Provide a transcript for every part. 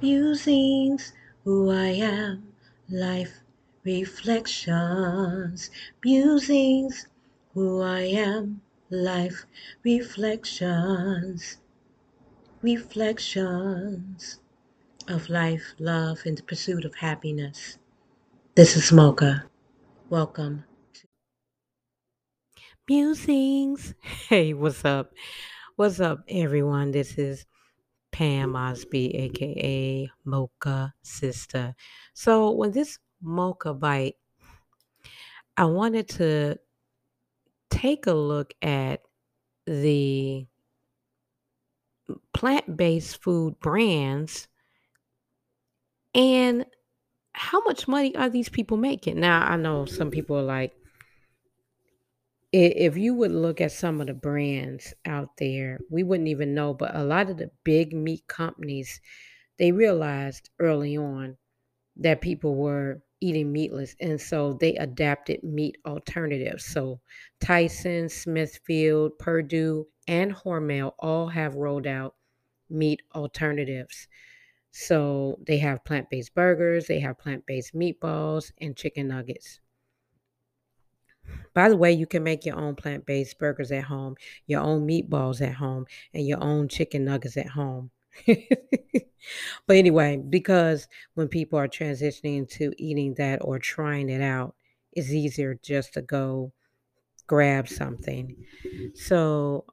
Musings, who I am, life reflections. Musings, who I am, life reflections. Reflections of life, love, and the pursuit of happiness. This is Mocha. Welcome. Musings. Hey, what's up? What's up, everyone? This is Pam Osby, aka Mocha Sister. So, when this Mocha Bite, I wanted to take a look at the plant based food brands and how much money are these people making? Now, I know some people are like, if you would look at some of the brands out there, we wouldn't even know, but a lot of the big meat companies, they realized early on that people were eating meatless and so they adapted meat alternatives. So Tyson, Smithfield, Perdue, and Hormel all have rolled out meat alternatives. So they have plant-based burgers, they have plant-based meatballs and chicken nuggets. By the way, you can make your own plant based burgers at home, your own meatballs at home, and your own chicken nuggets at home. but anyway, because when people are transitioning to eating that or trying it out, it's easier just to go grab something. So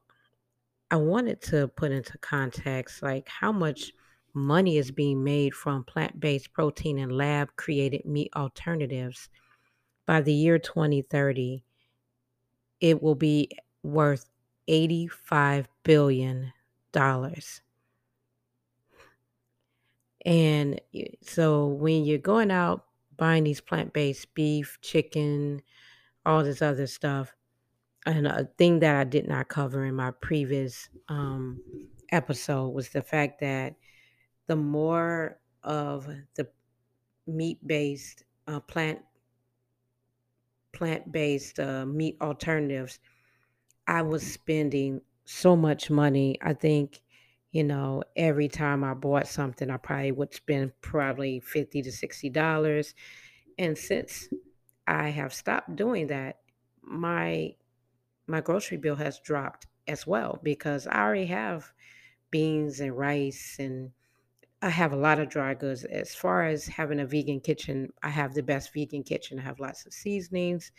I wanted to put into context like how much money is being made from plant based protein and lab created meat alternatives. By the year 2030, it will be worth $85 billion. And so when you're going out buying these plant based beef, chicken, all this other stuff, and a thing that I did not cover in my previous um, episode was the fact that the more of the meat based uh, plant plant based uh, meat alternatives, I was spending so much money. I think, you know, every time I bought something, I probably would spend probably 50 to $60. And since I have stopped doing that, my my grocery bill has dropped as well because I already have beans and rice and I have a lot of dry goods. As far as having a vegan kitchen, I have the best vegan kitchen. I have lots of seasonings.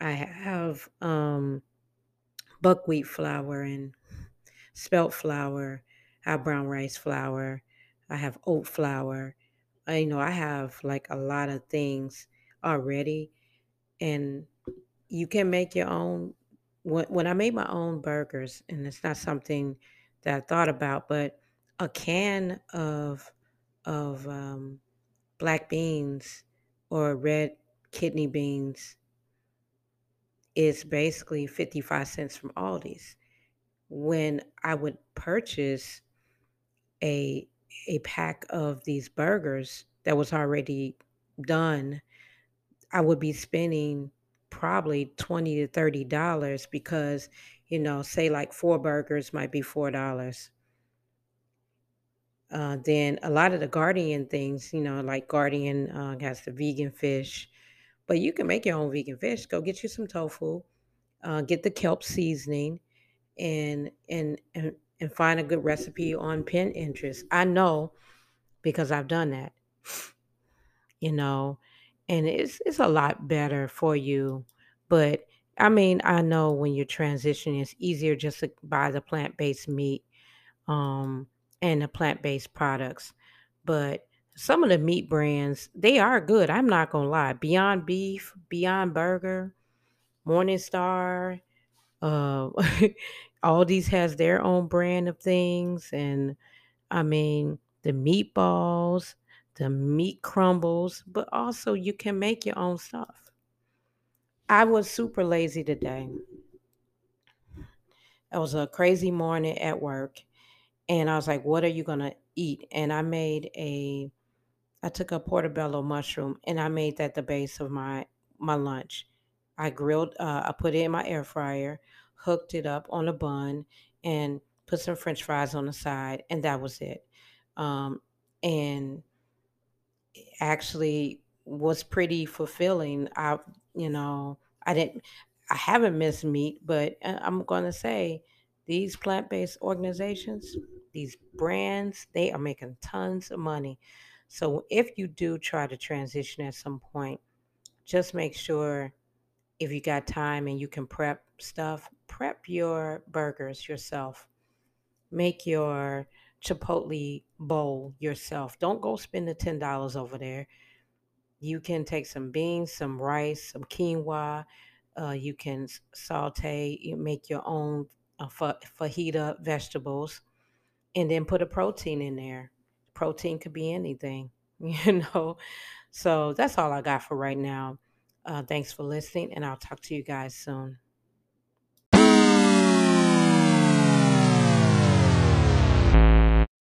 I have um, buckwheat flour and spelt flour. I have brown rice flour. I have oat flour. I, you know, I have like a lot of things already, and you can make your own. When, when I made my own burgers, and it's not something that I thought about, but a can of of um, black beans or red kidney beans is basically 55 cents from Aldi's. When I would purchase a a pack of these burgers that was already done, I would be spending probably 20 to 30 dollars because, you know, say like four burgers might be four dollars. Uh, then a lot of the Gardein things, you know, like Gardein uh, has the vegan fish, but you can make your own vegan fish. Go get you some tofu, uh, get the kelp seasoning, and and and and find a good recipe on Pinterest. I know because I've done that. You know, and it's it's a lot better for you. But I mean, I know when you're transitioning, it's easier just to buy the plant based meat um, and the plant based products. But some of the meat brands, they are good. I'm not gonna lie. Beyond Beef, Beyond Burger, Morningstar, uh, these has their own brand of things, and I mean the meatballs, the meat crumbles, but also you can make your own stuff. I was super lazy today. It was a crazy morning at work, and I was like, "What are you gonna eat?" And I made a, I took a portobello mushroom and I made that the base of my my lunch. I grilled, uh, I put it in my air fryer, hooked it up on a bun, and put some French fries on the side, and that was it. Um, and actually was pretty fulfilling. I, you know, I didn't, I haven't missed meat, but uh, I'm to say these plant based organizations, these brands, they are making tons of money. So if you do try to transition at some point, just make sure if you got time and you can prep stuff, prep your burgers yourself. Make your Chipotle bowl yourself. Don't go spend the $10 over there. You can take some beans, some rice, some quinoa. Uh, you can saute, you make your own uh, fajita vegetables, and then put a protein in there. Protein could be anything, you know. So that's all I got for right now. Uh, thanks for listening, and I'll talk to you guys soon.